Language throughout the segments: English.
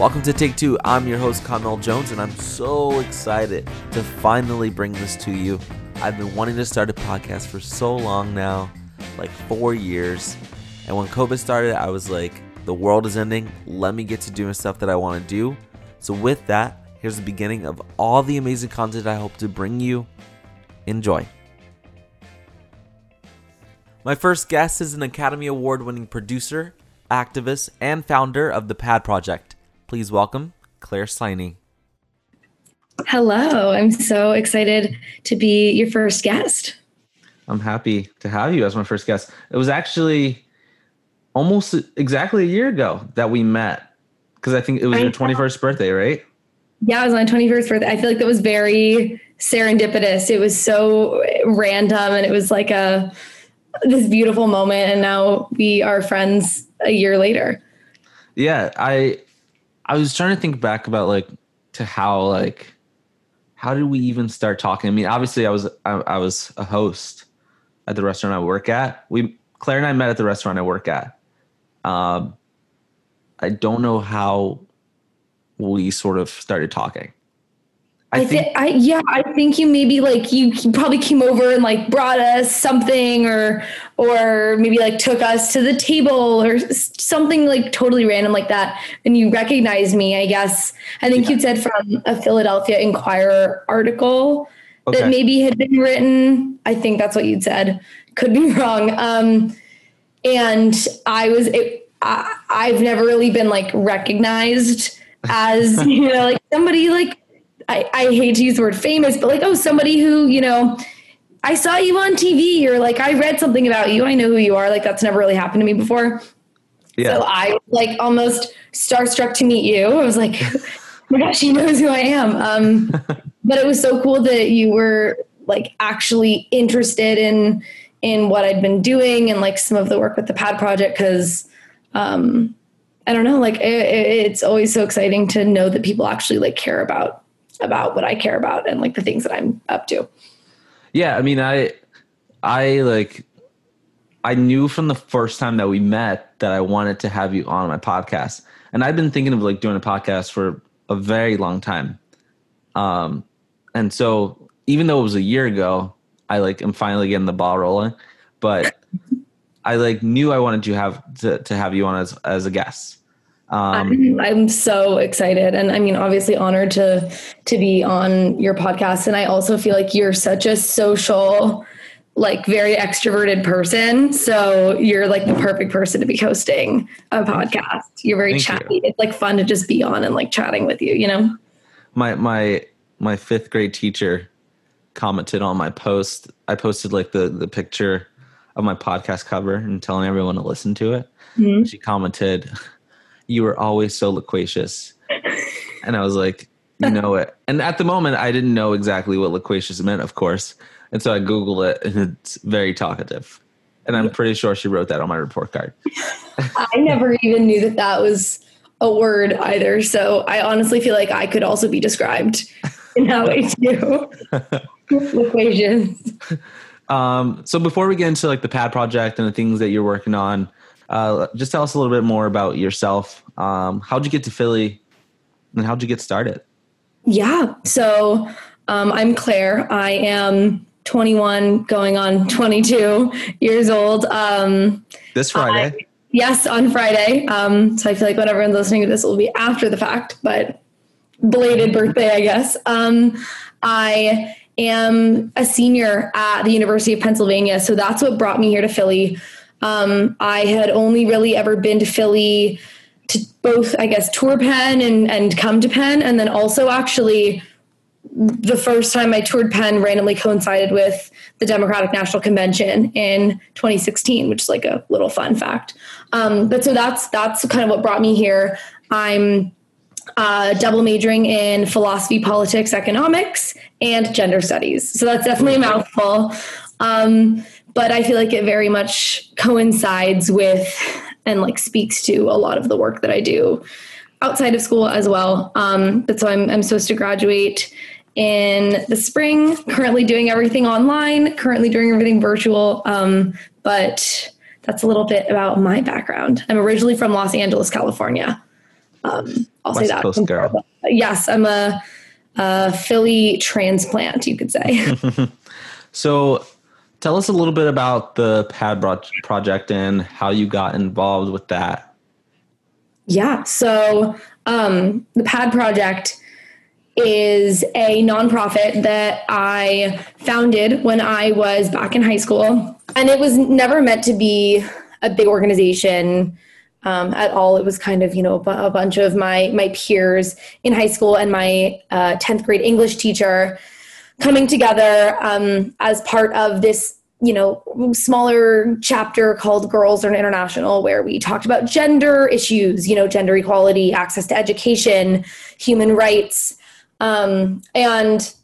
Welcome to Take Two. I'm your host, Connell Jones, and I'm so excited to finally bring this to you. I've been wanting to start a podcast for so long now, like four years. And when COVID started, I was like, the world is ending. Let me get to doing stuff that I want to do. So, with that, here's the beginning of all the amazing content I hope to bring you. Enjoy. My first guest is an Academy Award winning producer, activist, and founder of the PAD Project. Please welcome Claire Sliney. Hello, I'm so excited to be your first guest. I'm happy to have you as my first guest. It was actually almost exactly a year ago that we met because I think it was I your 21st birthday, right? Yeah, it was my 21st birthday. I feel like that was very serendipitous. It was so random and it was like a this beautiful moment and now we are friends a year later. Yeah, I I was trying to think back about like to how like how did we even start talking? I mean, obviously I was I, I was a host at the restaurant I work at. We Claire and I met at the restaurant I work at. Um I don't know how we sort of started talking. I, think, I yeah, I think you maybe like you probably came over and like brought us something or or maybe like took us to the table or something like totally random like that and you recognized me, I guess. I think yeah. you said from a Philadelphia Inquirer article okay. that maybe had been written. I think that's what you'd said. Could be wrong. Um and I was it, I, I've never really been like recognized as you know like somebody like I, I hate to use the word famous, but like, oh, somebody who, you know, I saw you on TV or like I read something about you. I know who you are. Like that's never really happened to me before. Yeah. So I was like almost starstruck to meet you. I was like, oh my gosh, she knows who I am. Um, but it was so cool that you were like actually interested in in what I'd been doing and like some of the work with the Pad Project because um, I don't know, like it, it's always so exciting to know that people actually like care about about what I care about and like the things that I'm up to. Yeah, I mean, I I like I knew from the first time that we met that I wanted to have you on my podcast. And I've been thinking of like doing a podcast for a very long time. Um and so even though it was a year ago, I like am finally getting the ball rolling. But I like knew I wanted to have to, to have you on as as a guest. Um, I'm, I'm, so excited, and I mean, obviously honored to to be on your podcast. And I also feel like you're such a social, like very extroverted person. So you're like the perfect person to be hosting a podcast. You're very Thank chatty. You. It's like fun to just be on and like chatting with you. You know, my my my fifth grade teacher commented on my post. I posted like the the picture of my podcast cover and telling everyone to listen to it. Mm-hmm. She commented you were always so loquacious. And I was like, you know it. And at the moment, I didn't know exactly what loquacious meant, of course. And so I Googled it, and it's very talkative. And I'm pretty sure she wrote that on my report card. I never even knew that that was a word either. So I honestly feel like I could also be described in that way too. Loquacious. Um, so before we get into like the pad project and the things that you're working on, uh, just tell us a little bit more about yourself. Um, how'd you get to Philly and how'd you get started? Yeah. So um, I'm Claire. I am 21 going on 22 years old. Um, this Friday? I, yes, on Friday. Um, so I feel like when everyone's listening to this, it will be after the fact, but belated birthday, I guess. Um, I am a senior at the University of Pennsylvania. So that's what brought me here to Philly. Um, I had only really ever been to Philly to both, I guess, tour Penn and, and come to Penn. And then also actually the first time I toured Penn randomly coincided with the Democratic National Convention in 2016, which is like a little fun fact. Um, but so that's that's kind of what brought me here. I'm uh, double majoring in philosophy, politics, economics, and gender studies. So that's definitely a mouthful. Um, but I feel like it very much coincides with and like speaks to a lot of the work that I do outside of school as well. Um, but so I'm, I'm supposed to graduate in the spring, currently doing everything online, currently doing everything virtual. Um, but that's a little bit about my background. I'm originally from Los Angeles, California. Um, I'll West say that. Coast girl. Yes, I'm a, a Philly transplant, you could say. so, tell us a little bit about the PAD project and how you got involved with that. Yeah. So, um, the PAD project is a nonprofit that I founded when I was back in high school. And it was never meant to be a big organization um, at all. It was kind of, you know, a bunch of my, my peers in high school and my uh, 10th grade English teacher coming together um, as part of this you know smaller chapter called Girls Learn International where we talked about gender issues you know gender equality access to education human rights um, and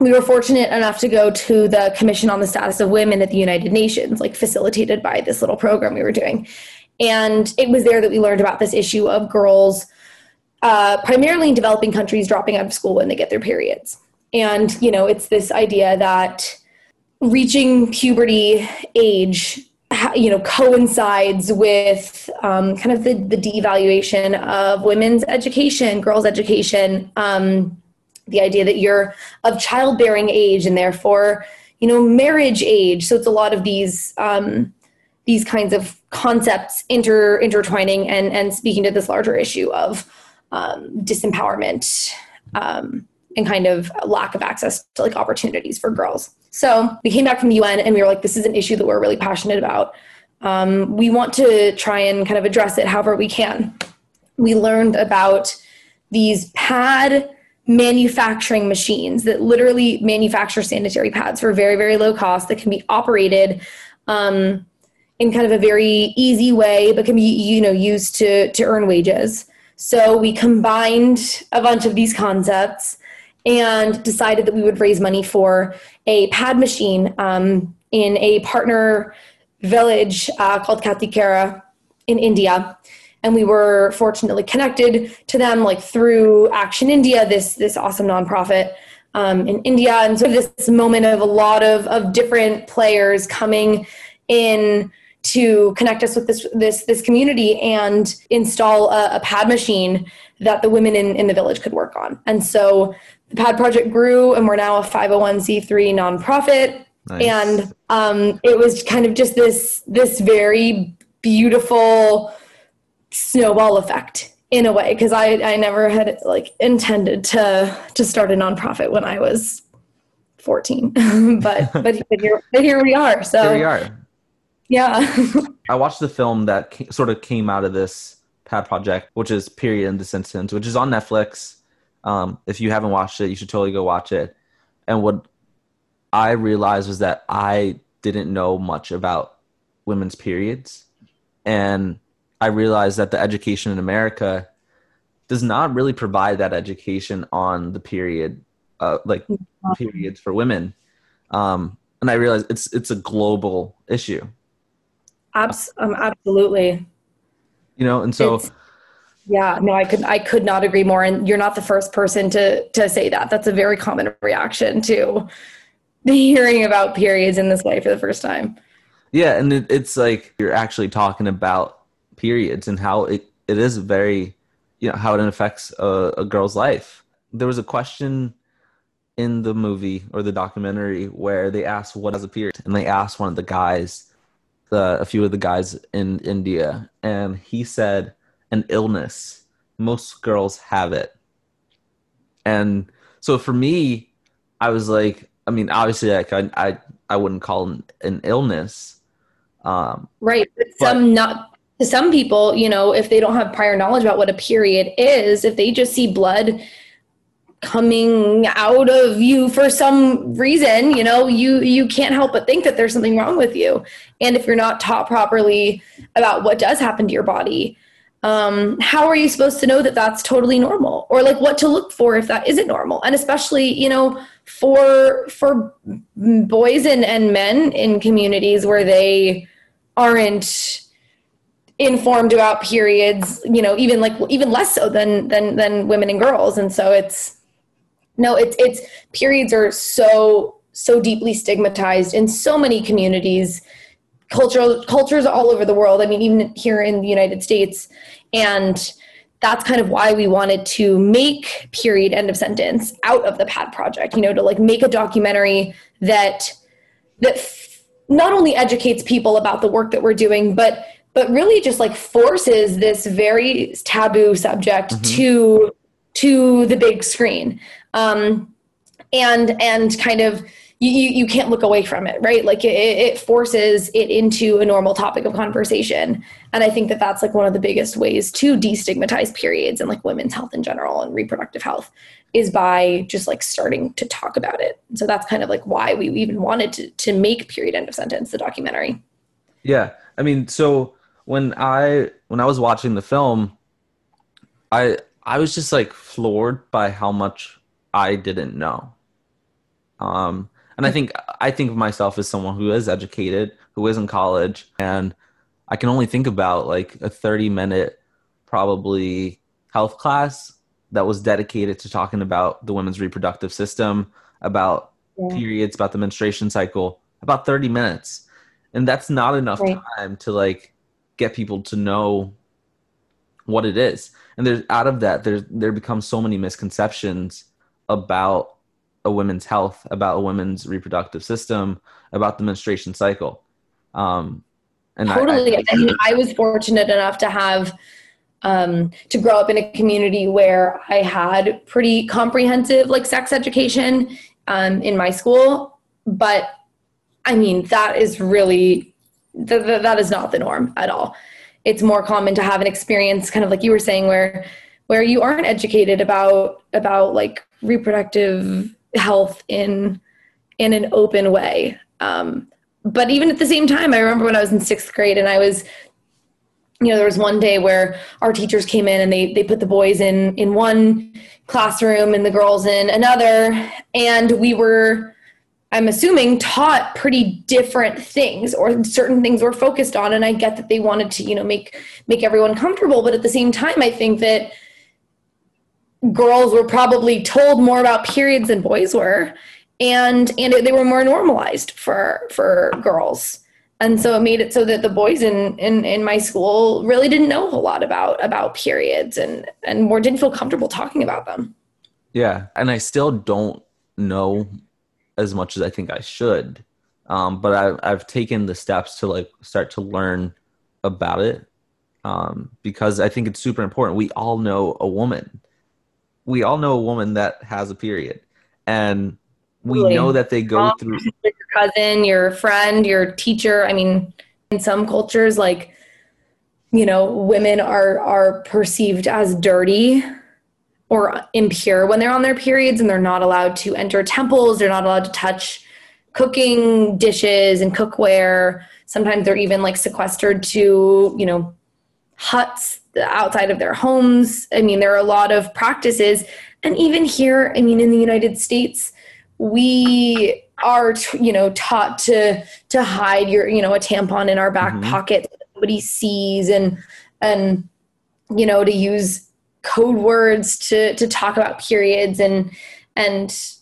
we were fortunate enough to go to the Commission on the Status of Women at the United Nations, like facilitated by this little program we were doing. And it was there that we learned about this issue of girls, uh, primarily in developing countries, dropping out of school when they get their periods. And, you know, it's this idea that reaching puberty age you know coincides with um, kind of the, the devaluation of women's education girls education um, the idea that you're of childbearing age and therefore you know marriage age. So it's a lot of these um, these kinds of concepts inter intertwining and and speaking to this larger issue of um, disempowerment um, and kind of lack of access to like opportunities for girls. So we came back from the un and we were like this is an issue that we're really passionate about. Um, we want to try and kind of address it however we can. We learned about these pad manufacturing machines that literally manufacture sanitary pads for very very low cost that can be operated um, in kind of a very easy way but can be you know used to to earn wages. So we combined a bunch of these concepts and decided that we would raise money for a pad machine um, in a partner village uh, called Kathikhera in India and we were fortunately connected to them like through Action India, this this awesome nonprofit um, in India, and so this moment of a lot of of different players coming in to connect us with this this this community and install a, a pad machine that the women in, in the village could work on. And so the pad project grew and we're now a 501c3 nonprofit. Nice. And um, it was kind of just this this very beautiful snowball effect in a way because I, I never had like intended to to start a nonprofit when I was 14 but but, here, but here we are so here we are yeah I watched the film that came, sort of came out of this pad project which is period end of sentence which is on Netflix um, if you haven't watched it you should totally go watch it and what I realized was that I didn't know much about women's periods and I realized that the education in America does not really provide that education on the period, uh, like periods for women. Um, and I realized it's it's a global issue. Abs- um, absolutely. You know, and so. It's- yeah, no, I could I could not agree more. And you're not the first person to to say that. That's a very common reaction to hearing about periods in this way for the first time. Yeah, and it, it's like you're actually talking about periods and how it, it is very you know how it affects a, a girl's life there was a question in the movie or the documentary where they asked what is a period and they asked one of the guys the a few of the guys in india and he said an illness most girls have it and so for me i was like i mean obviously like i i, I wouldn't call it an illness um, right but some not to some people, you know, if they don't have prior knowledge about what a period is, if they just see blood coming out of you for some reason, you know, you you can't help but think that there's something wrong with you. And if you're not taught properly about what does happen to your body, um, how are you supposed to know that that's totally normal? Or like what to look for if that isn't normal? And especially you know for for boys and, and men in communities where they aren't informed about periods you know even like even less so than than than women and girls. And so it's no it's it's periods are so so deeply stigmatized in so many communities cultural cultures all over the world i mean even here in the united states and that's kind of why we wanted to make period end of sentence out of the pad project you know to like make a documentary that that f- not only educates people about the work that we're doing but but really just like forces this very taboo subject mm-hmm. to to the big screen um and and kind of you, you can't look away from it, right? Like it, it forces it into a normal topic of conversation. And I think that that's like one of the biggest ways to destigmatize periods and like women's health in general and reproductive health is by just like starting to talk about it. So that's kind of like why we even wanted to, to make period end of sentence, the documentary. Yeah. I mean, so when I, when I was watching the film, I, I was just like floored by how much I didn't know. Um, and I think I think of myself as someone who is educated, who is in college, and I can only think about like a 30 minute probably health class that was dedicated to talking about the women's reproductive system, about yeah. periods, about the menstruation cycle, about 30 minutes. And that's not enough right. time to like get people to know what it is. And there's out of that there there becomes so many misconceptions about a woman's health, about a woman's reproductive system, about the menstruation cycle. Um, and totally. I, I, I, mean, I was fortunate enough to have um, to grow up in a community where I had pretty comprehensive like sex education um, in my school, but I mean that is really th- th- that is not the norm at all. It's more common to have an experience, kind of like you were saying, where where you aren't educated about about like reproductive health in in an open way. Um, but even at the same time, I remember when I was in sixth grade and I was, you know, there was one day where our teachers came in and they they put the boys in in one classroom and the girls in another, and we were. I'm assuming taught pretty different things or certain things were focused on and I get that they wanted to you know make make everyone comfortable but at the same time I think that girls were probably told more about periods than boys were. And and they were more normalized for for girls. And so it made it so that the boys in in, in my school really didn't know a whole lot about about periods and and more didn't feel comfortable talking about them. Yeah. And i still don't know as much as i think i should. Um, but I, i've taken the steps to like start to learn about it. Um, because i think it's super important. We all know a woman we all know a woman that has a period and we really? know that they go Mom, through your cousin your friend your teacher i mean in some cultures like you know women are are perceived as dirty or impure when they're on their periods and they're not allowed to enter temples they're not allowed to touch cooking dishes and cookware sometimes they're even like sequestered to you know huts outside of their homes. I mean, there are a lot of practices. And even here, I mean, in the United States, we are, you know, taught to to hide your, you know, a tampon in our back mm-hmm. pocket that nobody sees and and you know, to use code words to to talk about periods and and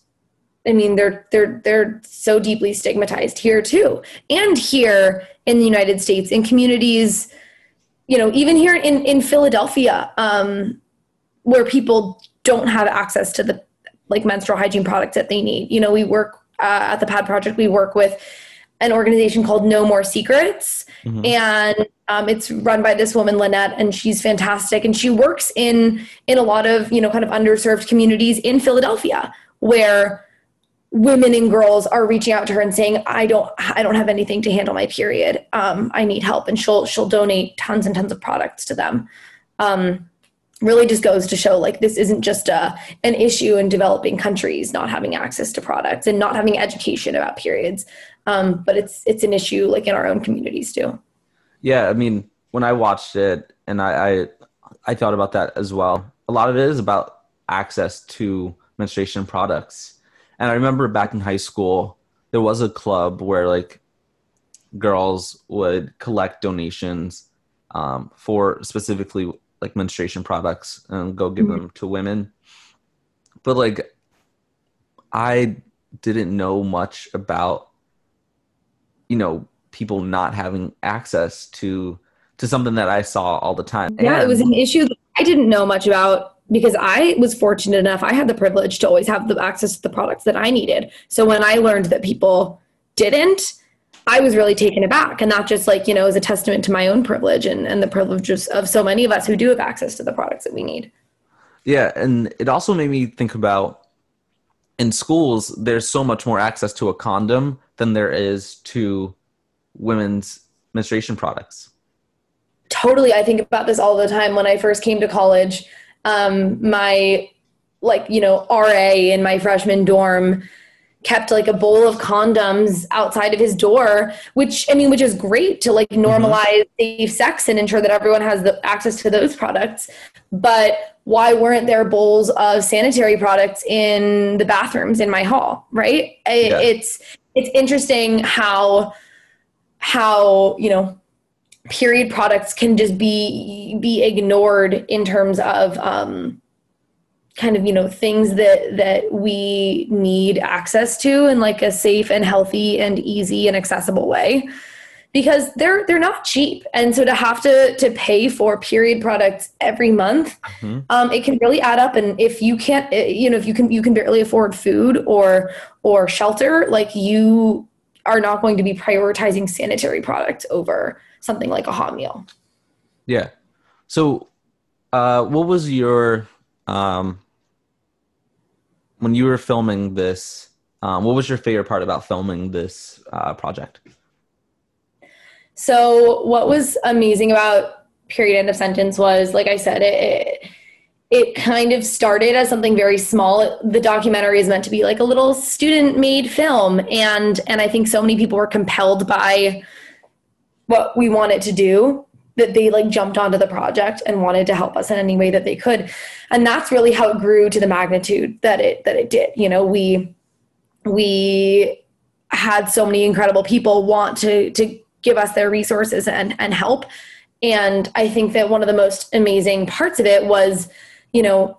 I mean they're they're they're so deeply stigmatized here too. And here in the United States in communities you know, even here in, in Philadelphia, um, where people don't have access to the like menstrual hygiene products that they need. You know, we work uh, at the Pad Project, we work with an organization called No More Secrets. Mm-hmm. And um, it's run by this woman, Lynette, and she's fantastic. And she works in in a lot of, you know, kind of underserved communities in Philadelphia where women and girls are reaching out to her and saying i don't i don't have anything to handle my period. Um, i need help. And she'll she'll donate tons and tons of products to them. Um, really just goes to show like this isn't just a an issue in developing countries not having access to products and not having education about periods. Um, but it's it's an issue like in our own communities too. Yeah i mean when i watched it and i i, I thought about that as well. A lot of it is about access to menstruation products and I remember back in high school, there was a club where like girls would collect donations um, for specifically like menstruation products and go give mm-hmm. them to women. But like, I didn't know much about, you know, people not having access to to something that I saw all the time. Yeah, and, it was an issue that I didn't know much about because I was fortunate enough, I had the privilege to always have the access to the products that I needed. So when I learned that people didn't, I was really taken aback. And that just like, you know, is a testament to my own privilege and, and the privilege of so many of us who do have access to the products that we need. Yeah. And it also made me think about in schools, there's so much more access to a condom than there is to women's menstruation products. Totally. I think about this all the time. When I first came to college, um, my like, you know, RA in my freshman dorm kept like a bowl of condoms outside of his door which i mean which is great to like mm-hmm. normalize safe sex and ensure that everyone has the access to those products but why weren't there bowls of sanitary products in the bathrooms in my hall right yeah. it's it's interesting how how you know period products can just be be ignored in terms of um kind of you know things that that we need access to in like a safe and healthy and easy and accessible way. Because they're they're not cheap. And so to have to to pay for period products every month mm-hmm. um, it can really add up. And if you can't eh, you know if you can you can barely afford food or or shelter like you are not going to be prioritizing sanitary products over something like a hot meal. Yeah. So uh, what was your um, when you were filming this, um, what was your favorite part about filming this uh, project? So, what was amazing about Period End of Sentence was, like I said, it, it it kind of started as something very small. The documentary is meant to be like a little student made film and and i think so many people were compelled by what we wanted to do that they like jumped onto the project and wanted to help us in any way that they could. And that's really how it grew to the magnitude that it that it did. You know we we had so many incredible people want to to give us their resources and and help. And i think that one of the most amazing parts of it was you know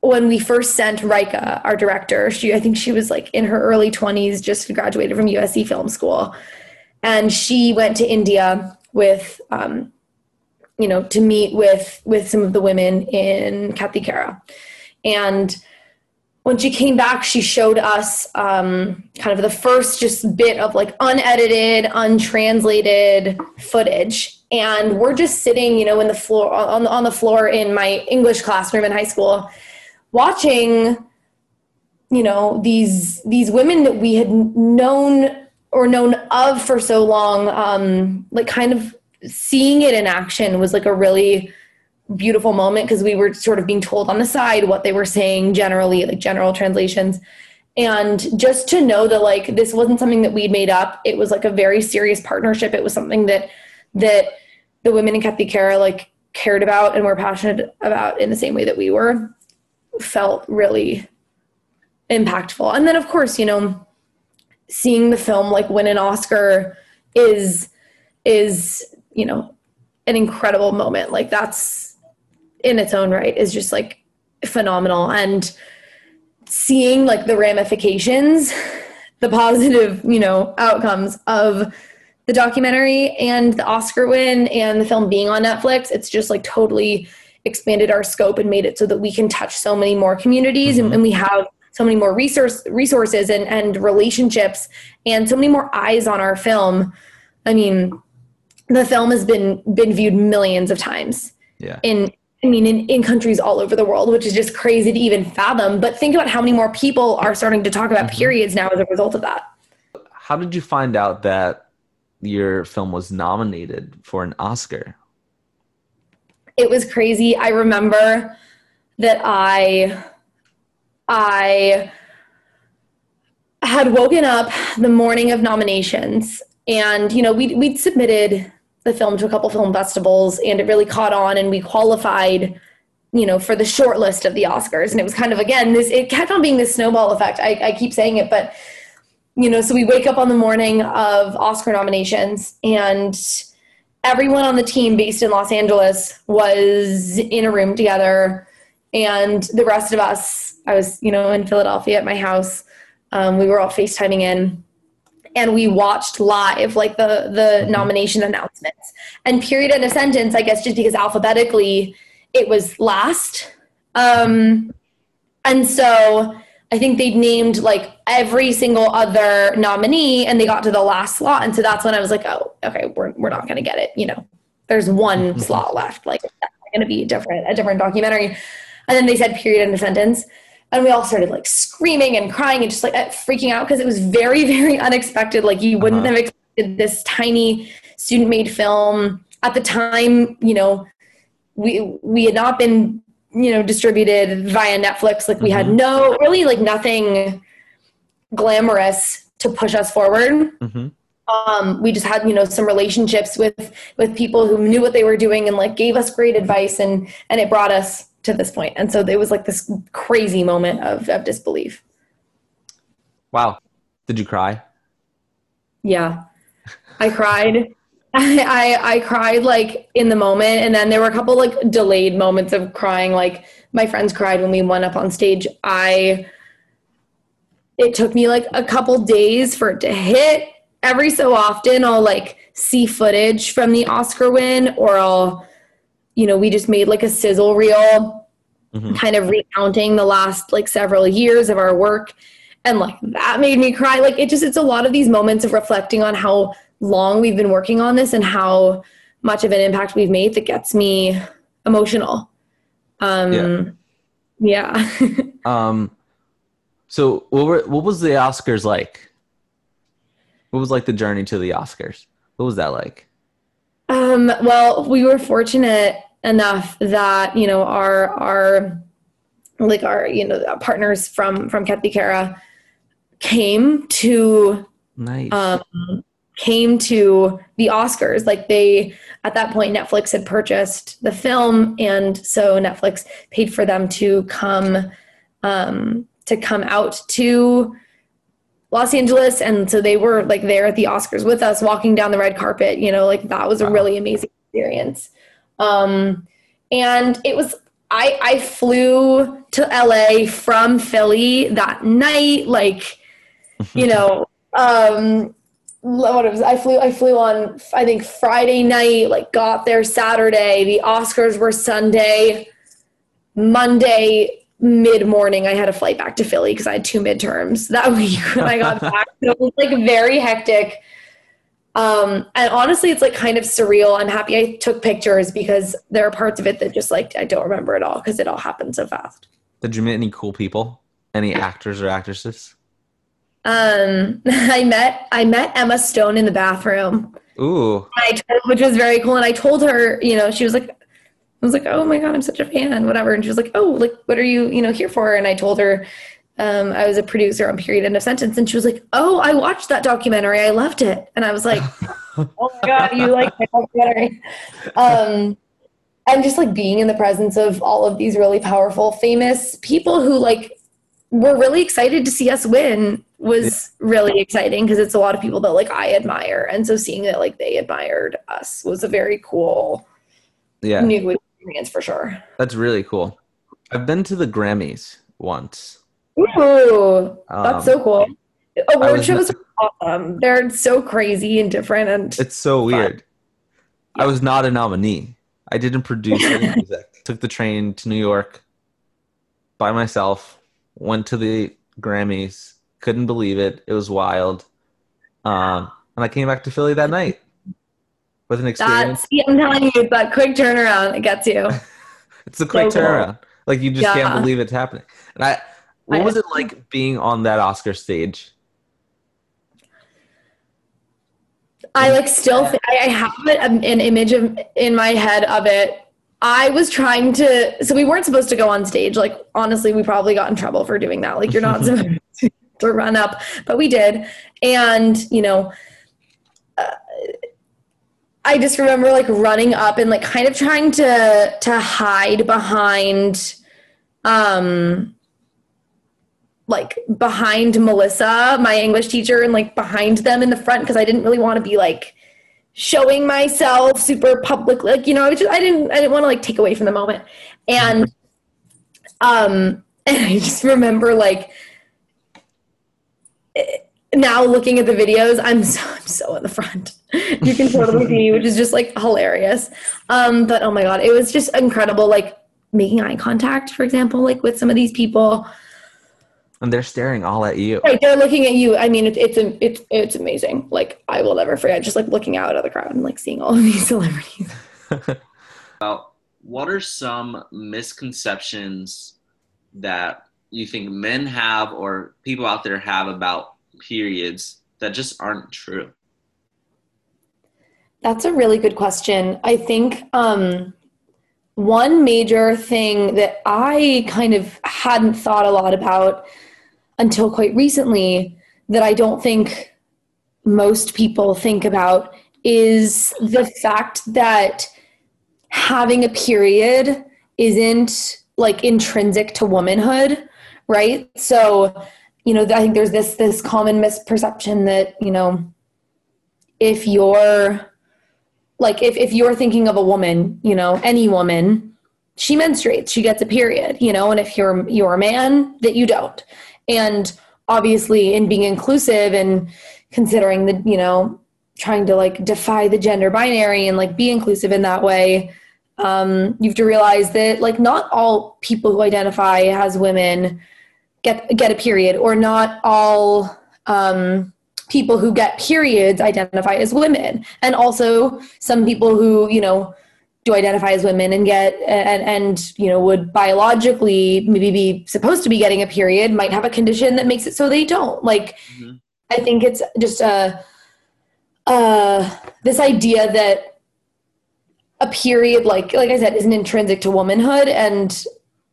when we first sent Rayka, our director, she I think she was like in her early 20s, just graduated from USC Film School. And she went to India with um, you know to meet with with some of the women in Kathikhera. And when she came back, she showed us um, kind of the first just bit of like unedited, untranslated footage. And we're just sitting, you know, in the floor on on the floor in my English classroom in high school, watching, you know, these these women that we had known or known of for so long um, like kind of seeing it in action was like a really beautiful moment because we were sort of being told on the side what they were saying generally like general translations. And just to know that like this wasn't something that we'd made up it was like a very serious partnership. It was something that that the women in Kathikhera like cared about and were passionate about in the same way that we were felt really impactful. And then of course you know seeing the film like win an Oscar is is you know an incredible moment. Like that's in its own right is just like phenomenal and seeing like the ramifications the positive you know outcomes of the documentary and the oscar win and the film being on netflix it's just like totally expanded our scope and made it so that we can touch so many more communities mm-hmm. and, and, we have so many more resource resources and, and relationships and so many more eyes on our film. I mean, the film has been been viewed millions of times. Yeah. In I mean, in, in countries all over the world, which is just crazy to even fathom. But think about how many more people are starting to talk about mm-hmm. periods now as a result of that. How did you find out that your film was nominated for an Oscar? It was crazy. I remember that I I had woken up the morning of nominations and you know we'd, we'd submitted the film to a couple film festivals and it really caught on and we qualified you know for the short list of the oscars. And it was kind of again this it kept on being this snowball effect. I, I keep saying it but you know so we wake up on the morning of oscar nominations and everyone on the team based in los angeles was in a room together and the rest of us I was, you know, in Philadelphia at my house. Um, we were all FaceTiming in, and we watched live like the the mm-hmm. nomination announcements and period end of sentence i guess just because alphabetically it was last um and so i think they named like every single other nominee and they got to the last slot and so that's when i was like oh okay we're, we're not going to get it you know there's one mm-hmm. slot left like that's going to be different a different documentary and then they said period end of sentence and we all started like screaming and crying and just like freaking out because it was very very unexpected like you wouldn't uh-huh. have expected this tiny student made film at the time you know we we had not been you know distributed via netflix like we mm-hmm. had no really like nothing glamorous to push us forward mm-hmm. um, we just had you know some relationships with with people who knew what they were doing and like gave us great advice and and it brought us to this point. And so it was like this crazy moment of, of disbelief. Wow. Did you cry? Yeah. I cried. I, I, I cried like in the moment and then there were a couple like delayed moments of crying. Like my friends cried when we went up on stage. I it took me like a couple days for it to hit. Every so often I'll like see footage from the Oscar win or I'll you know, we just made like a sizzle reel mm-hmm. kind of recounting the last like several years of our work. And like that made me cry. Like it just, it's a lot of these moments of reflecting on how long we've been working on this and how much of an impact we've made that gets me emotional. Um, yeah. yeah. um, so what were, what was the Oscars like? What was like the journey to the Oscars? What was that like? Um, well, we were fortunate enough that you know our our like our you know partners from from Kathikhera came to nice. um, came to the Oscars. Like they at that point Netflix had purchased the film and so Netflix paid for them to come um, to come out to Los Angeles and so they were like there at the Oscars with us walking down the red carpet, you know, like that was a really amazing experience. Um, and it was I I flew to LA from Philly that night, like you know, um, what it was, I flew I flew on I think Friday night, like got there Saturday. The Oscars were Sunday. Monday mid morning, I had a flight back to Philly because I had two midterms that week when I got back. So it was like very hectic. Um, and honestly, it's like kind of surreal. I'm happy I took pictures because there are parts of it that just like I don't remember at all because it all happened so fast. Did you meet any cool people? Any actors or actresses? Um, I met I met Emma Stone in the bathroom. Ooh, told, which was very cool. And I told her, you know, she was like, I was like, oh my god, I'm such a fan, whatever. And she was like, oh, like, what are you, you know, here for? And I told her um, I was a producer on Period End of Sentence, and she was like, "Oh, I watched that documentary. I loved it." And I was like, "Oh my god, you like my documentary?" Um, and just like being in the presence of all of these really powerful, famous people who like were really excited to see us win was really exciting because it's a lot of people that like I admire, and so seeing that like they admired us was a very cool, yeah, new experience for sure. That's really cool. I've been to the Grammys once Ooh, that's um, so cool. Award shows are awesome. They're so crazy and different, and it's so weird. Yeah. I was not a nominee. I didn't produce any music. Took the train to New York by myself. Went to the Grammys. Couldn't believe it. It was wild. Um, and I came back to Philly that night with an experience. That's, I'm telling you, that quick turnaround it gets you. it's a quick so turnaround. Cool. Like you just yeah. can't believe it's happening. And I what was it like being on that Oscar stage? I like still th- I have um, an image of in my head of it. I was trying to so we weren't supposed to go on stage. Like honestly, we probably got in trouble for doing that. Like you're not supposed to run up, but we did. And, you know, uh, I just remember like running up and like kind of trying to to hide behind um like behind Melissa, my English teacher, and like behind them in the front because I didn't really want to be like showing myself super public. Like, you know, I just I didn't I didn't want to like take away from the moment. And um and I just remember like now looking at the videos, I'm so I'm so in the front. You can totally see me, which is just like hilarious. Um, but oh my god, it was just incredible. Like making eye contact, for example, like with some of these people. And they're staring all at you. Right, they're looking at you. I mean, it, it's it's it's amazing. Like I will never forget, just like looking out of the crowd and like seeing all of these celebrities. About what are some misconceptions that you think men have or people out there have about periods that just aren't true? That's a really good question. I think um, one major thing that I kind of hadn't thought a lot about until quite recently that I don't think most people think about is the fact that having a period isn't like intrinsic to womanhood, right? So, you know, I think there's this this common misperception that, you know, if you're like if, if you're thinking of a woman, you know, any woman, she menstruates, she gets a period, you know, and if you're you're a man, that you don't. And obviously in being inclusive and considering the, you know, trying to like defy the gender binary and like be inclusive in that way, um, you have to realize that like not all people who identify as women get get a period, or not all um, people who get periods identify as women. And also some people who you know do identify as women and get and and you know would biologically maybe be supposed to be getting a period might have a condition that makes it so they don't. Like mm-hmm. i think it's just a uh this idea that a period like like i said isn't intrinsic to womanhood. And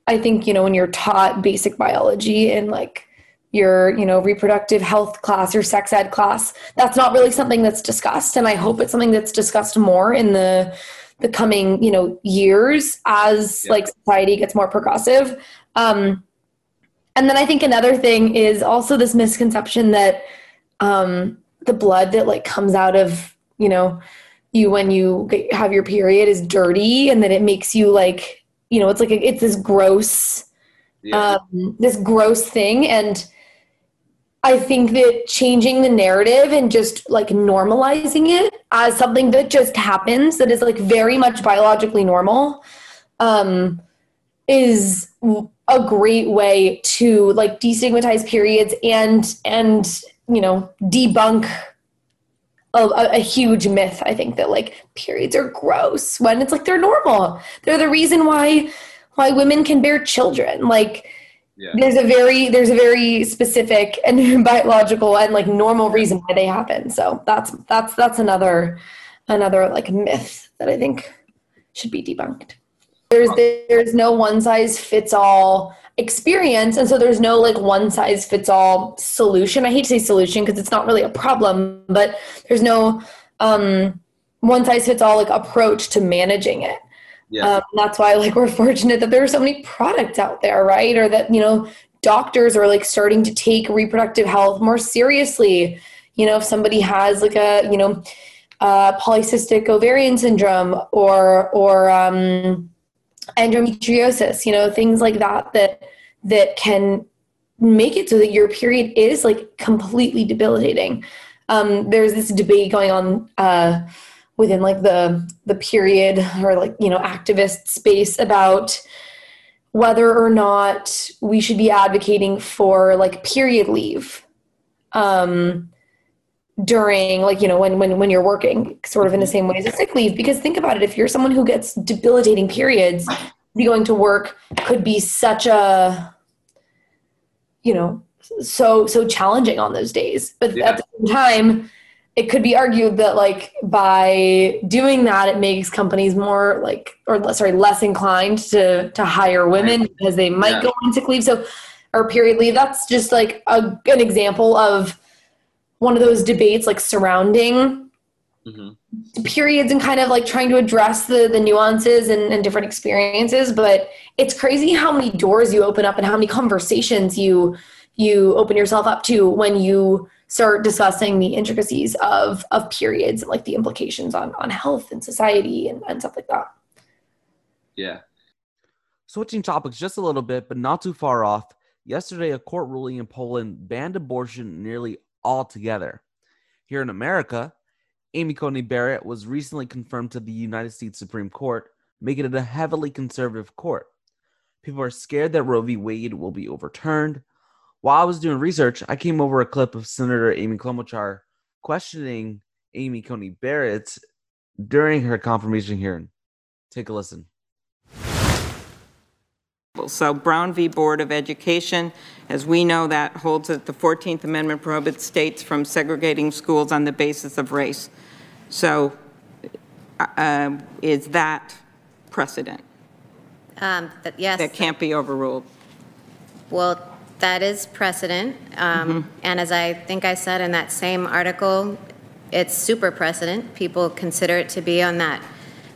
i think you know when you're taught basic biology and like your you know reproductive health class or sex ed class that's not really something that's discussed. And i hope it's something that's discussed more in the the coming you know years as yeah. like society gets more progressive um and then i think another thing is also this misconception that um the blood that like comes out of you know you when you have your period is dirty and that it makes you like you know it's like a, it's this gross yeah. um this gross thing and I think that changing the narrative and just like normalizing it as something that just happens, that is like very much biologically normal, um, is a great way to like destigmatize periods and and you know debunk a, a, huge myth. I think that like periods are gross when it's like they're normal. They're the reason why why women can bear children. Like yeah. there's a very there's a very specific and biological and like normal reason why they happen. So that's that's that's another another like myth that i think should be debunked. There's there's no one size fits all experience and so there's no like one size fits all solution. I hate to say solution because it's not really a problem but there's no um one size fits all like approach to managing it yeah. Um, that's why like we're fortunate that there are so many products out there, right? Or that, you know, doctors are like starting to take reproductive health more seriously. You know, if somebody has like a, you know, uh, polycystic ovarian syndrome or or um, endometriosis, you know, things like that that that can make it so that your period is like completely debilitating. Um, there's this debate going on uh, within like the the period or like you know activist space about whether or not we should be advocating for like period leave um during like you know when when when you're working sort of in the same way as a sick leave because think about it if you're someone who gets debilitating periods be going to work could be such a you know so so challenging on those days but yeah. at the same time it could be argued that like by doing that it makes companies more like or sorry less inclined to to hire women because they might yeah. go on sick leave so or period leave that's just like a, an example of one of those debates like surrounding mm-hmm. periods and kind of like trying to address the the nuances and, and different experiences but it's crazy how many doors you open up and how many conversations you you open yourself up to when you start discussing the intricacies of of periods and like the implications on on health and society and, and stuff like that yeah switching topics just a little bit but not too far off yesterday a court ruling in poland banned abortion nearly altogether. Here in America, Amy Coney Barrett was recently confirmed to the United States Supreme Court, making it a heavily conservative court. People are scared that Roe v. Wade will be overturned. While I was doing research, I came over a clip of Senator Amy Klobuchar questioning Amy Coney Barrett during her confirmation hearing. Take a listen. So Brown v. Board of Education, as we know, that holds that the 14th Amendment prohibits states from segregating schools on the basis of race. So uh, um, is that precedent? Um, yes. That can't be overruled? Well, that is precedent. Um, mm-hmm. And as I think I said in that same article, it's super precedent. People consider it to be on that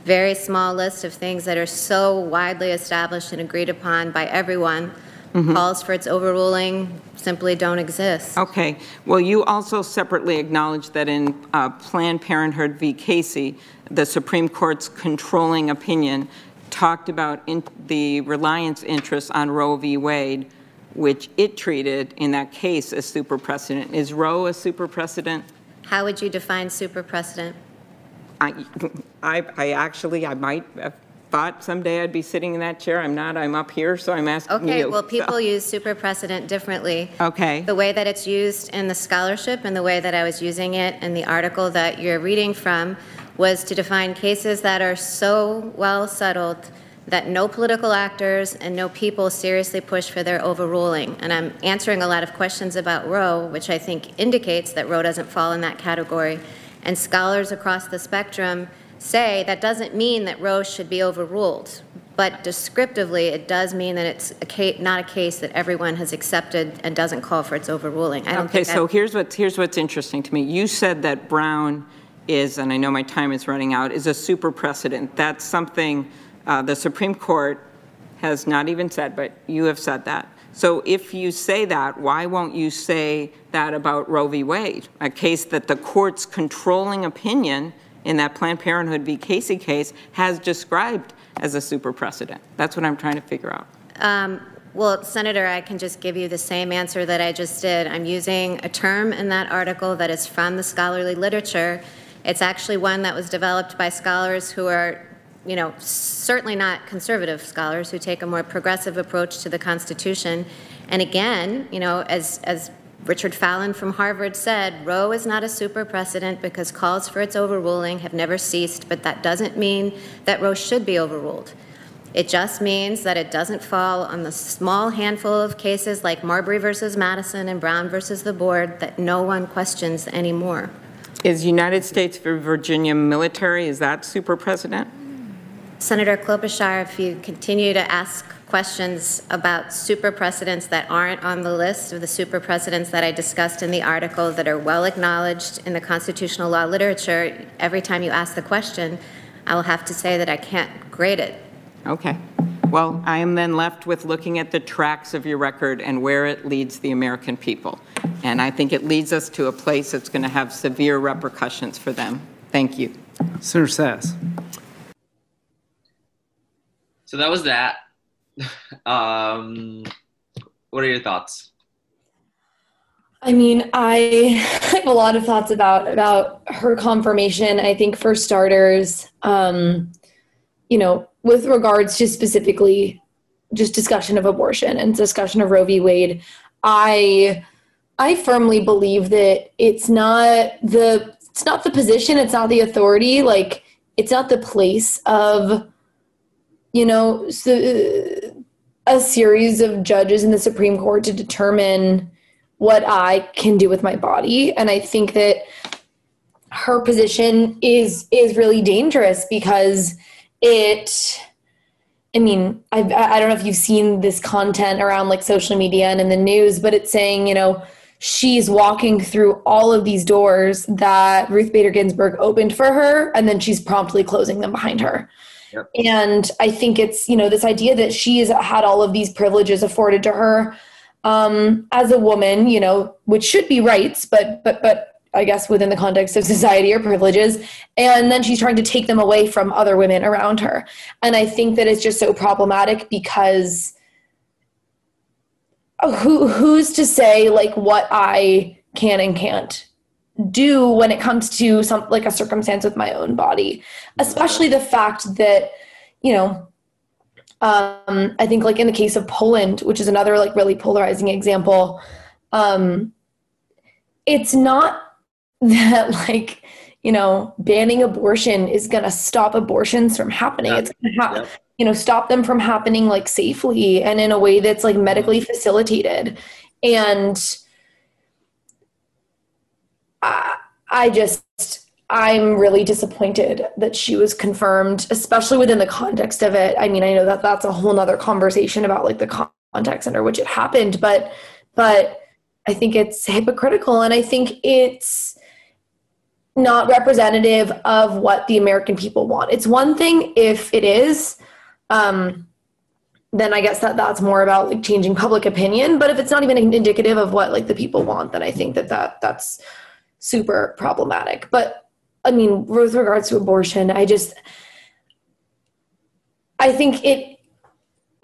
very small list of things that are so widely established and agreed upon by everyone. Mm-hmm. Calls for its overruling simply don't exist. Okay. Well, you also separately acknowledged that in uh, Planned Parenthood v. Casey, the Supreme Court's controlling opinion talked about in the reliance interest on Roe v. Wade, which it treated in that case as super precedent. Is Roe a super precedent? How would you define super precedent? I, I, I actually, I might have thought someday I'd be sitting in that chair. I'm not. I'm up here, so I'm asking okay, you. Okay, well, people use super precedent differently. Okay. The way that it's used in the scholarship and the way that I was using it in the article that you're reading from was to define cases that are so well settled that no political actors and no people seriously push for their overruling. And I'm answering a lot of questions about Roe, which I think indicates that Roe doesn't fall in that category. And scholars across the spectrum say that doesn't mean that Roe should be overruled. But descriptively, it does mean that it's a case, not a case that everyone has accepted and doesn't call for its overruling. I don't okay, so here's what's, here's what's interesting to me. You said that Brown is, and I know my time is running out, is a super precedent. That's something uh, the Supreme Court has not even said, but you have said that. So if you say that, why won't you say that about Roe v. Wade, a case that the court's controlling opinion in that Planned Parenthood v. Casey case has described as a super precedent? That's what I'm trying to figure out. Um, well, Senator, I can just give you the same answer that I just did. I'm using a term in that article that is from the scholarly literature. It's actually one that was developed by scholars who are you know, certainly not conservative scholars who take a more progressive approach to the Constitution. And again, you know, as, as Richard Fallon from Harvard said, Roe is not a super precedent because calls for its overruling have never ceased, but that doesn't mean that Roe should be overruled. It just means that it doesn't fall on the small handful of cases like Marbury versus Madison and Brown versus the board that no one questions anymore. Is United States for Virginia military, is that super precedent? Senator Klobuchar, if you continue to ask questions about super precedents that aren't on the list of the super precedents that I discussed in the article that are well acknowledged in the constitutional law literature, every time you ask the question, I will have to say that I can't grade it. Okay. Well, I am then left with looking at the tracks of your record and where it leads the American people. And I think it leads us to a place that's going to have severe repercussions for them. Thank you. Senator Sasse. So that was that. um, what are your thoughts? I mean, I have a lot of thoughts about about her confirmation. I think for starters, um, you know, with regards to specifically just discussion of abortion and discussion of Roe v. Wade, I I firmly believe that it's not the it's not the position, it's not the authority, like it's not the place of you know, so, uh, a series of judges in the Supreme Court to determine what I can do with my body. And I think that her position is is really dangerous because it I mean, I I don't know if you've seen this content around like social media and in the news, but it's saying, you know, she's walking through all of these doors that Ruth Bader Ginsburg opened for her, and then she's promptly closing them behind her. And I think it's, you know, this idea that she has had all of these privileges afforded to her um, as a woman, you know, which should be rights, but, but, but I guess within the context of society or privileges. And then she's trying to take them away from other women around her. And I think that it's just so problematic because who, who's to say like what I can and can't do when it comes to some like a circumstance with my own body especially the fact that you know um, i think like in the case of poland which is another like really polarizing example um, it's not that like you know banning abortion is going to stop abortions from happening yeah. it's going to ha- yeah. you know stop them from happening like safely and in a way that's like medically facilitated and I, I just I'm really disappointed that she was confirmed, especially within the context of it. I mean, I know that that's a whole nother conversation about like the context under which it happened, but but I think it's hypocritical and I think it's not representative of what the American people want. It's one thing if it is, um, then I guess that that's more about like changing public opinion. But if it's not even indicative of what like the people want, then I think that that that's super problematic. But I mean, with regards to abortion, I just I think it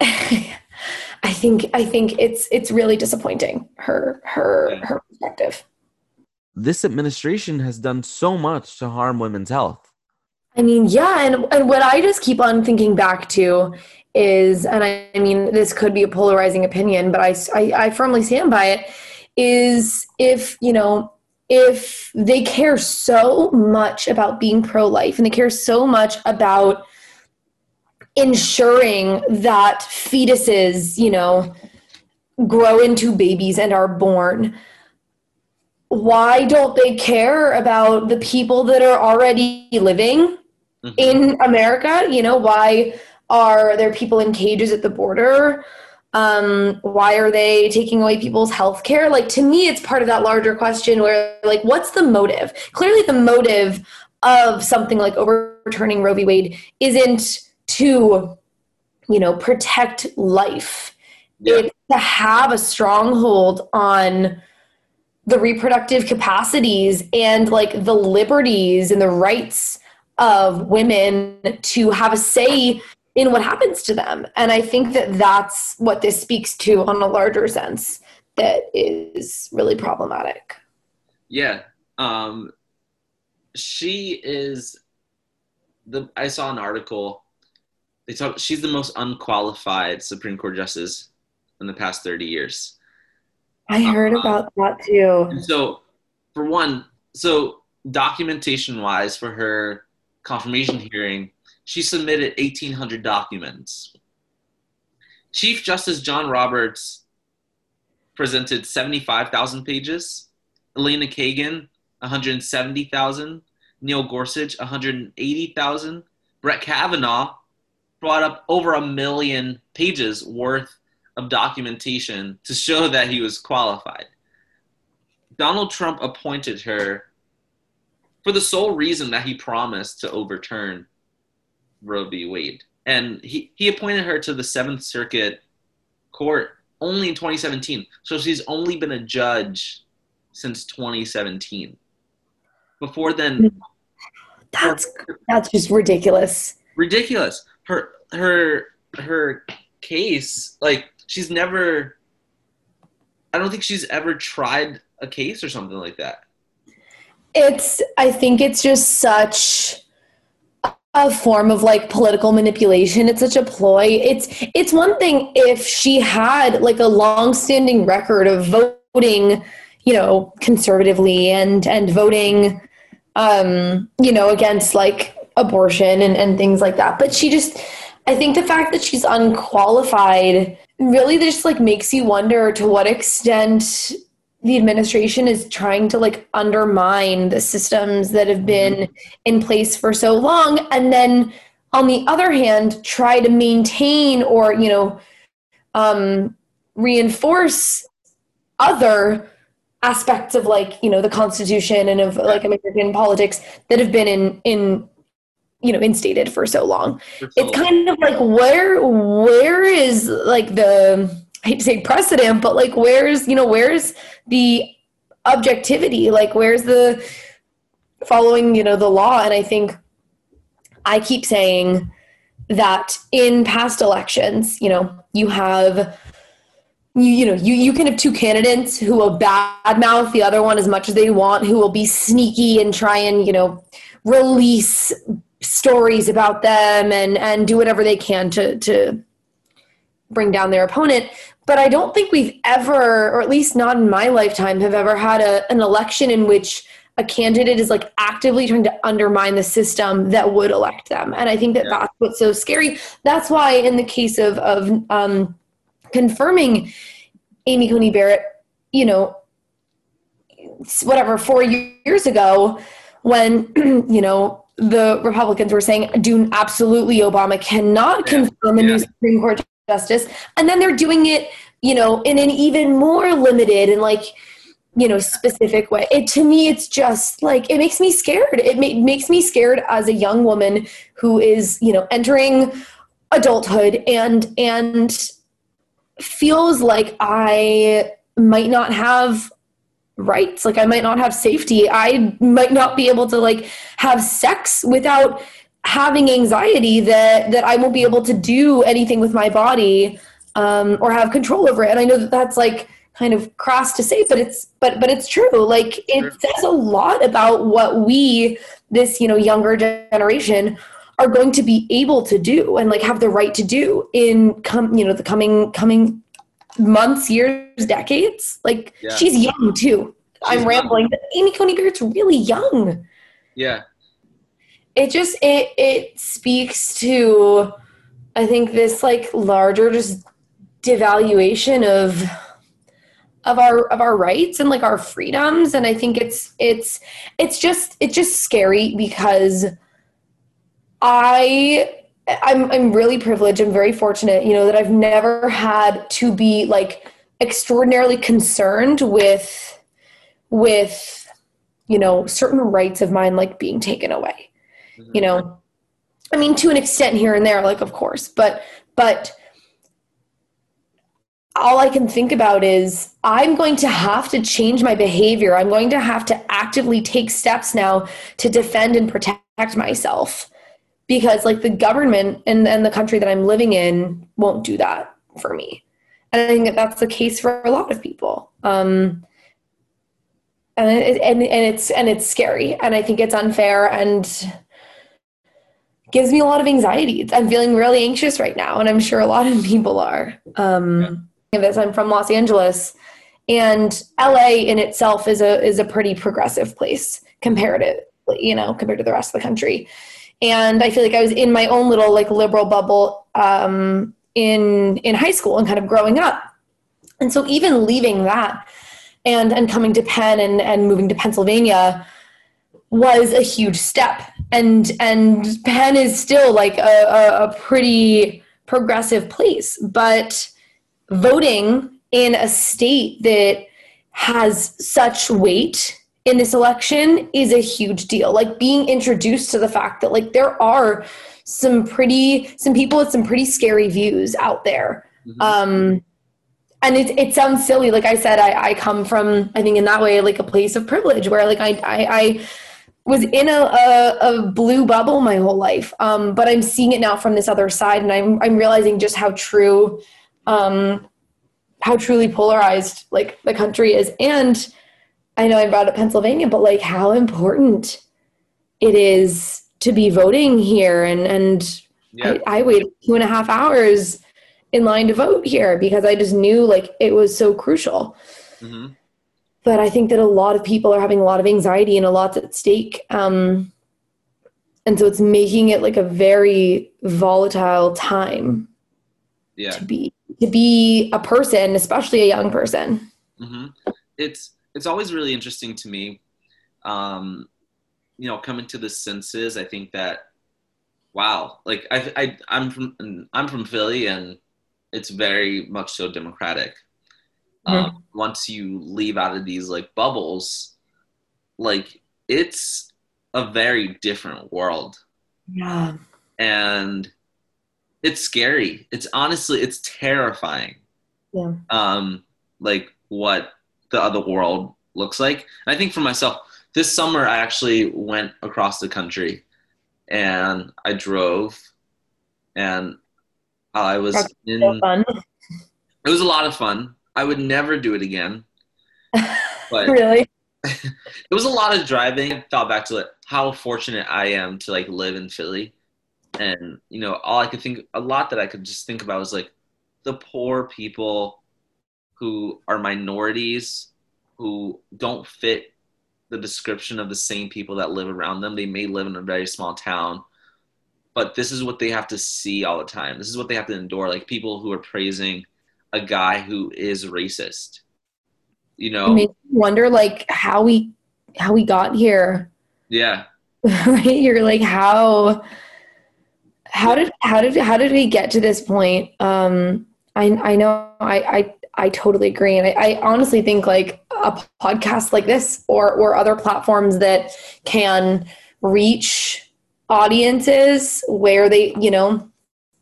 I think I think it's it's really disappointing her her her perspective. This administration has done so much to harm women's health. I mean, yeah, and and what I just keep on thinking back to is, and I, I mean, this could be a polarizing opinion, but I, I I firmly stand by it. Is if you know if they care so much about being pro life and they care so much about ensuring that fetuses, you know, grow into babies and are born, why don't they care about the people that are already living mm-hmm. in America? You know, why are there people in cages at the border? Um, why are they taking away people's health care like to me it's part of that larger question where like what's the motive? Clearly the motive of something like overturning roe v. Wade isn't to you know protect life. Yeah. it's to have a stronghold on the reproductive capacities and like the liberties and the rights of women to have a say in what happens to them. And I think that that's what this speaks to on a larger sense that is really problematic. Yeah. Um, she is the, I saw an article. They talk, she's the most unqualified Supreme Court justice in the past 30 years. I heard um, about that too. So, for one, so documentation wise for her confirmation hearing, she submitted 1,800 documents. Chief Justice John Roberts presented 75,000 pages, Elena Kagan, 170,000, Neil Gorsuch, 180,000, Brett Kavanaugh brought up over a million pages worth of documentation to show that he was qualified. Donald Trump appointed her for the sole reason that he promised to overturn Roe v. Wade. And he, he appointed her to the Seventh Circuit Court only in 2017. So she's only been a judge since 2017. Before then, that's that's just ridiculous. Ridiculous. Her her her case, like she's never. I don't think she's ever tried a case or something like that. It's. I think it's just such a form of like political manipulation. It's such a ploy. It's it's one thing if she had like a long-standing record of voting, you know, conservatively and and voting um, you know, against like abortion and, and things like that. But she just I think the fact that she's unqualified really just like makes you wonder to what extent the administration is trying to like undermine the systems that have been mm-hmm. in place for so long and then on the other hand try to maintain or you know um, reinforce other aspects of like you know the constitution and of like american politics that have been in in you know instated for so long for so it's long. kind of like where where is like the I hate to say precedent, but like where's you know where's the objectivity? Like where's the following you know the law? And I think I keep saying that in past elections, you know, you have you, you know you, you can have two candidates who will badmouth the other one as much as they want who will be sneaky and try and you know release stories about them and and do whatever they can to to bring down their opponent but i don't think we've ever or at least not in my lifetime have ever had a, an election in which a candidate is like actively trying to undermine the system that would elect them and i think that yeah. that's what's so scary that's why in the case of of um, confirming amy coney barrett you know whatever four years ago when you know the republicans were saying do absolutely obama cannot yeah. confirm a yeah. new supreme court justice. And then they're doing it you know in an even more limited and like you know specific way. It to me it's just like it makes me scared. It ma- makes me scared as a young woman who is you know entering adulthood and and feels like i might not have rights. Like i might not have safety. I might not be able to like have sex without having anxiety that that i won't be able to do anything with my body um, or have control over it. And i know that that's like kind of cross to say but it's but but it's true. Like it says a lot about what we this you know younger generation are going to be able to do and like have the right to do in come you know the coming coming months years decades. Like yeah. she's young too. She's i'm rambling but amy coney barrett's really young. Yeah it just it it speaks to i think this like larger just devaluation of of our of our rights and like our freedoms. And i think it's it's it's just it's just scary because i i'm i'm really privileged. I'm very fortunate you know that i've never had to be like extraordinarily concerned with with you know certain rights of mine like being taken away mm-hmm. you know i mean to an extent here and there like of course but but all I can think about is I'm going to have to change my behavior. I'm going to have to actively take steps now to defend and protect myself because like the government and, and the country that I'm living in won't do that for me. And I think that that's the case for a lot of people. Um, and, it, and, and it's, and it's scary and I think it's unfair and gives me a lot of anxiety. I'm feeling really anxious right now. And I'm sure a lot of people are. Um, yeah this. I'm from Los Angeles, and LA in itself is a is a pretty progressive place comparatively, you know, compared to the rest of the country. And I feel like I was in my own little like liberal bubble um, in in high school and kind of growing up. And so even leaving that and and coming to Penn and and moving to Pennsylvania was a huge step. And and Penn is still like a, a, a pretty progressive place, but voting in a state that has such weight in this election is a huge deal. Like being introduced to the fact that like there are some pretty some people with some pretty scary views out there. Mm-hmm. Um and it it sounds silly. Like I said, I, I come from I think in that way like a place of privilege where like I I, I was in a, a, a, blue bubble my whole life. Um, but I'm seeing it now from this other side and I'm I'm realizing just how true um, how truly polarized like the country is and i know i brought up pennsylvania but like how important it is to be voting here and and I, I waited two and a half hours in line to vote here because i just knew like it was so crucial mm-hmm. But i think that a lot of people are having a lot of anxiety and a lot at stake um, and so it's making it like a very volatile time yeah. to be to be a person, especially a young person. Mm-hmm. It's it's always really interesting to me. Um, you know, coming to the senses, I think that wow, like I, I I'm from I'm from Philly, and it's very much so democratic. Mm-hmm. Um, once you leave out of these like bubbles, like it's a very different world. Yeah. And it's scary. It's honestly it's terrifying. Yeah. Um, like what the other world looks like. And I think for myself, this summer I actually went across the country and I drove and I was in so fun. It was a lot of fun. I would never do it again. But really, it was a lot of driving. I thought back to like how fortunate I am to like live in Philly, and you know, all I could think a lot that I could just think about was like the poor people who are minorities who don't fit the description of the same people that live around them. They may live in a very small town, but this is what they have to see all the time. This is what they have to endure. Like people who are praising a guy who is racist. You know, it makes me wonder like how we how we got here. Yeah. right. You're like how how did how did how did we get to this point? Um, I I know I I I totally agree, and I, I honestly think like a podcast like this or or other platforms that can reach audiences where they you know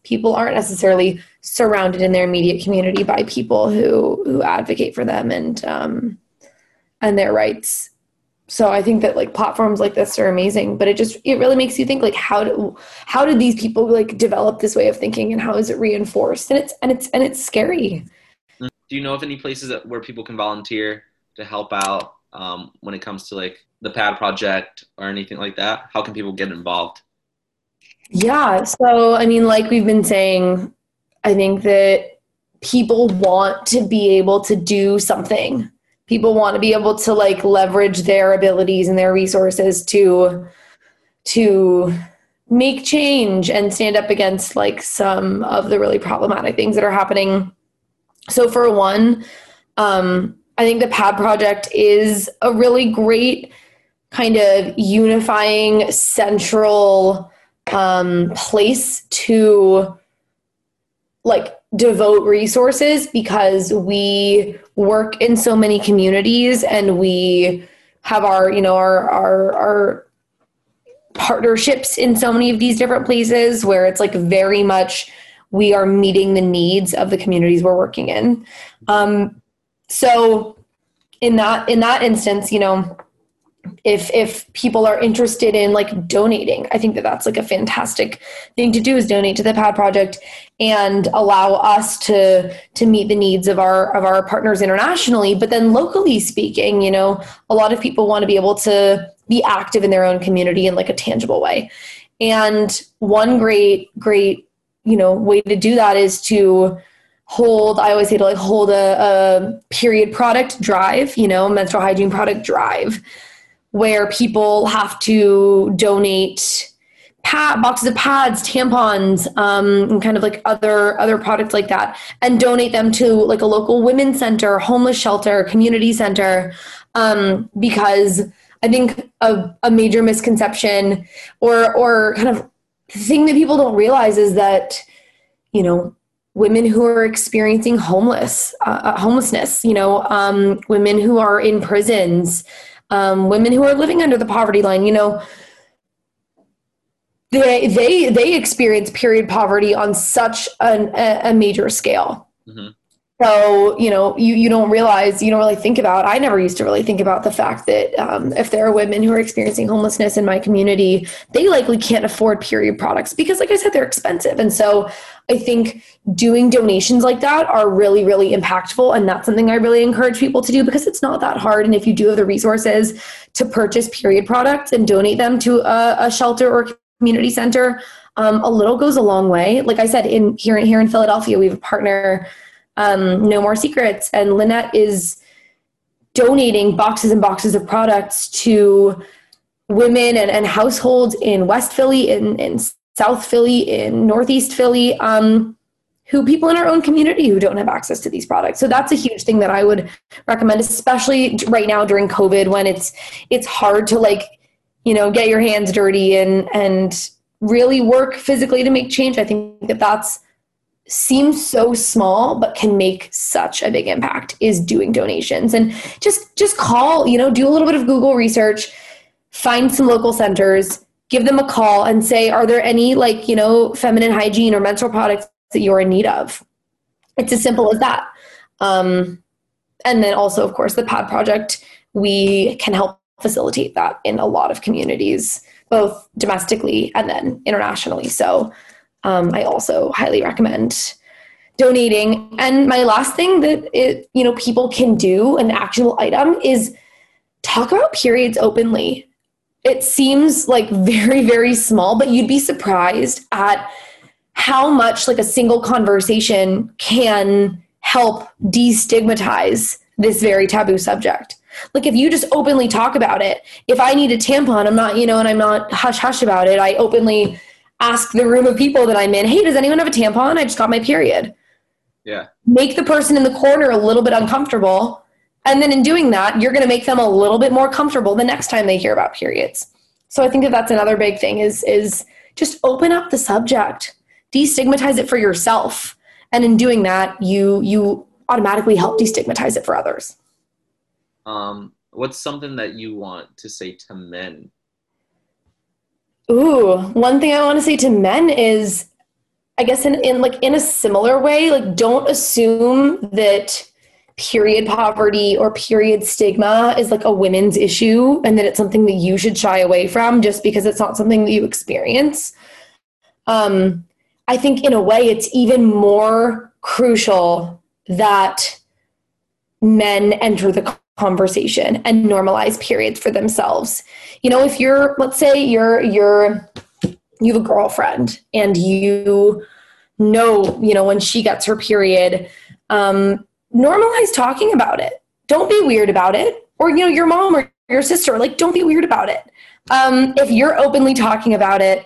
people aren't necessarily surrounded in their immediate community by people who who advocate for them and um and their rights. So i think that like platforms like this are amazing but it just it really makes you think like how do how did these people like develop this way of thinking and how is it reinforced? And it's and it's and it's scary. Do you know of any places that, where people can volunteer to help out um, when it comes to like the pad project or anything like that? How can people get involved? Yeah so i mean like we've been saying i think that people want to be able to do something. People want to be able to like leverage their abilities and their resources to to make change and stand up against like some of the really problematic things that are happening. So for one um, i think the pad project is a really great kind of unifying central um, place to like devote resources because we work in so many communities and we have our you know our our our partnerships in so many of these different places where it's like very much we are meeting the needs of the communities we're working in. Um, so in that in that instance you know if if people are interested in like donating. I think that that's like a fantastic thing to do is donate to the pad project and allow us to to meet the needs of our of our partners internationally. But then locally speaking you know a lot of people want to be able to be active in their own community in like a tangible way. And one great great you know way to do that is to hold i always say to like hold a, a period product drive you know menstrual hygiene product drive where people have to donate pad, boxes of pads, tampons, um, and kind of like other other products like that, and donate them to like a local women's center, homeless shelter, community center, um, because I think a, a major misconception or or kind of thing that people don't realize is that you know women who are experiencing homeless uh, uh homelessness, you know, um, women who are in prisons um, women who are living under the poverty line, you know, they they they experience period poverty on such an, a, a major scale. Mm-hmm. So you know you you don't realize you don't really think about. I never used to really think about the fact that um, if there are women who are experiencing homelessness in my community, they likely can't afford period products because, like I said, they're expensive. And so I think doing donations like that are really, really impactful. And that's something I really encourage people to do because it's not that hard. And if you do have the resources to purchase period products and donate them to a, a shelter or community center, um, a little goes a long way. Like I said, in here, here in Philadelphia, we have a partner, um, No More Secrets, and Lynette is donating boxes and boxes of products to women and, and households in West Philly, in, in South Philly, in Northeast Philly, um, who people in our own community who don't have access to these products. So that's a huge thing that I would recommend, especially right now during COVID when it's it's hard to like, you know, get your hands dirty and and really work physically to make change. I think that that's seems so small but can make such a big impact is doing donations and just just call you know do a little bit of google research find some local centers give them a call and say, are there any like, you know, feminine hygiene or menstrual products that you're in need of? It's as simple as that. Um, and then also, of course, the PAD project, we can help facilitate that in a lot of communities, both domestically and then internationally. So um, I also highly recommend donating. And my last thing that it, you know people can do, an actual item, is talk about periods openly. It seems like very very small, but you'd be surprised at how much like a single conversation can help destigmatize this very taboo subject. Like if you just openly talk about it, if I need a tampon, I'm not, you know, and I'm not hush hush about it. I openly ask the room of people that I'm in, hey, does anyone have a tampon? I just got my period. Yeah. Make the person in the corner a little bit uncomfortable. And then in doing that, you're going to make them a little bit more comfortable the next time they hear about periods. So I think that that's another big thing is is just open up the subject. Destigmatize it for yourself. And in doing that, you you automatically help destigmatize it for others. Um, what's something that you want to say to men? Ooh, one thing I want to say to men is I guess in, in like in a similar way, like don't assume that period poverty or period stigma is like a women's issue and that it's something that you should shy away from just because it's not something that you experience. Um, I think in a way it's even more crucial that men enter the conversation and normalize periods for themselves. You know, if you're let's say you're you're you have a girlfriend and you know, you know, when she gets her period, um, normalize talking about it. Don't be weird about it. Or, you know, your mom or your sister, like, don't be weird about it. Um, if you're openly talking about it,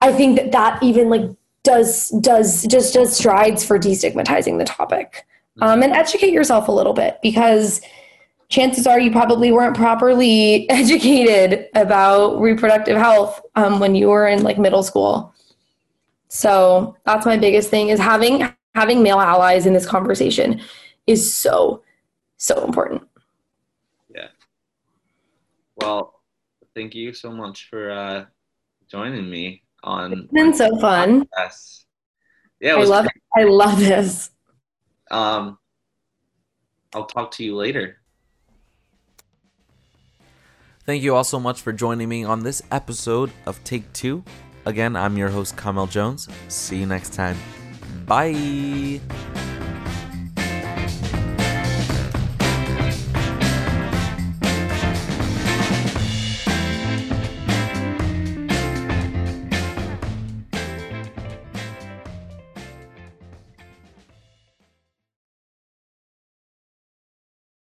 I think that that even like does does just does strides for destigmatizing the topic. Um, and educate yourself a little bit because chances are you probably weren't properly educated about reproductive health um, when you were in like middle school. So that's my biggest thing is having having male allies in this conversation is so so important. Yeah. Well, thank you so much for uh, joining me on. It's been so fun. Yes. Yeah, I love. I love this. Um, I'll talk to you later. Thank you all so much for joining me on this episode of Take Two. Again, I'm your host, Kamel Jones. See you next time. Bye.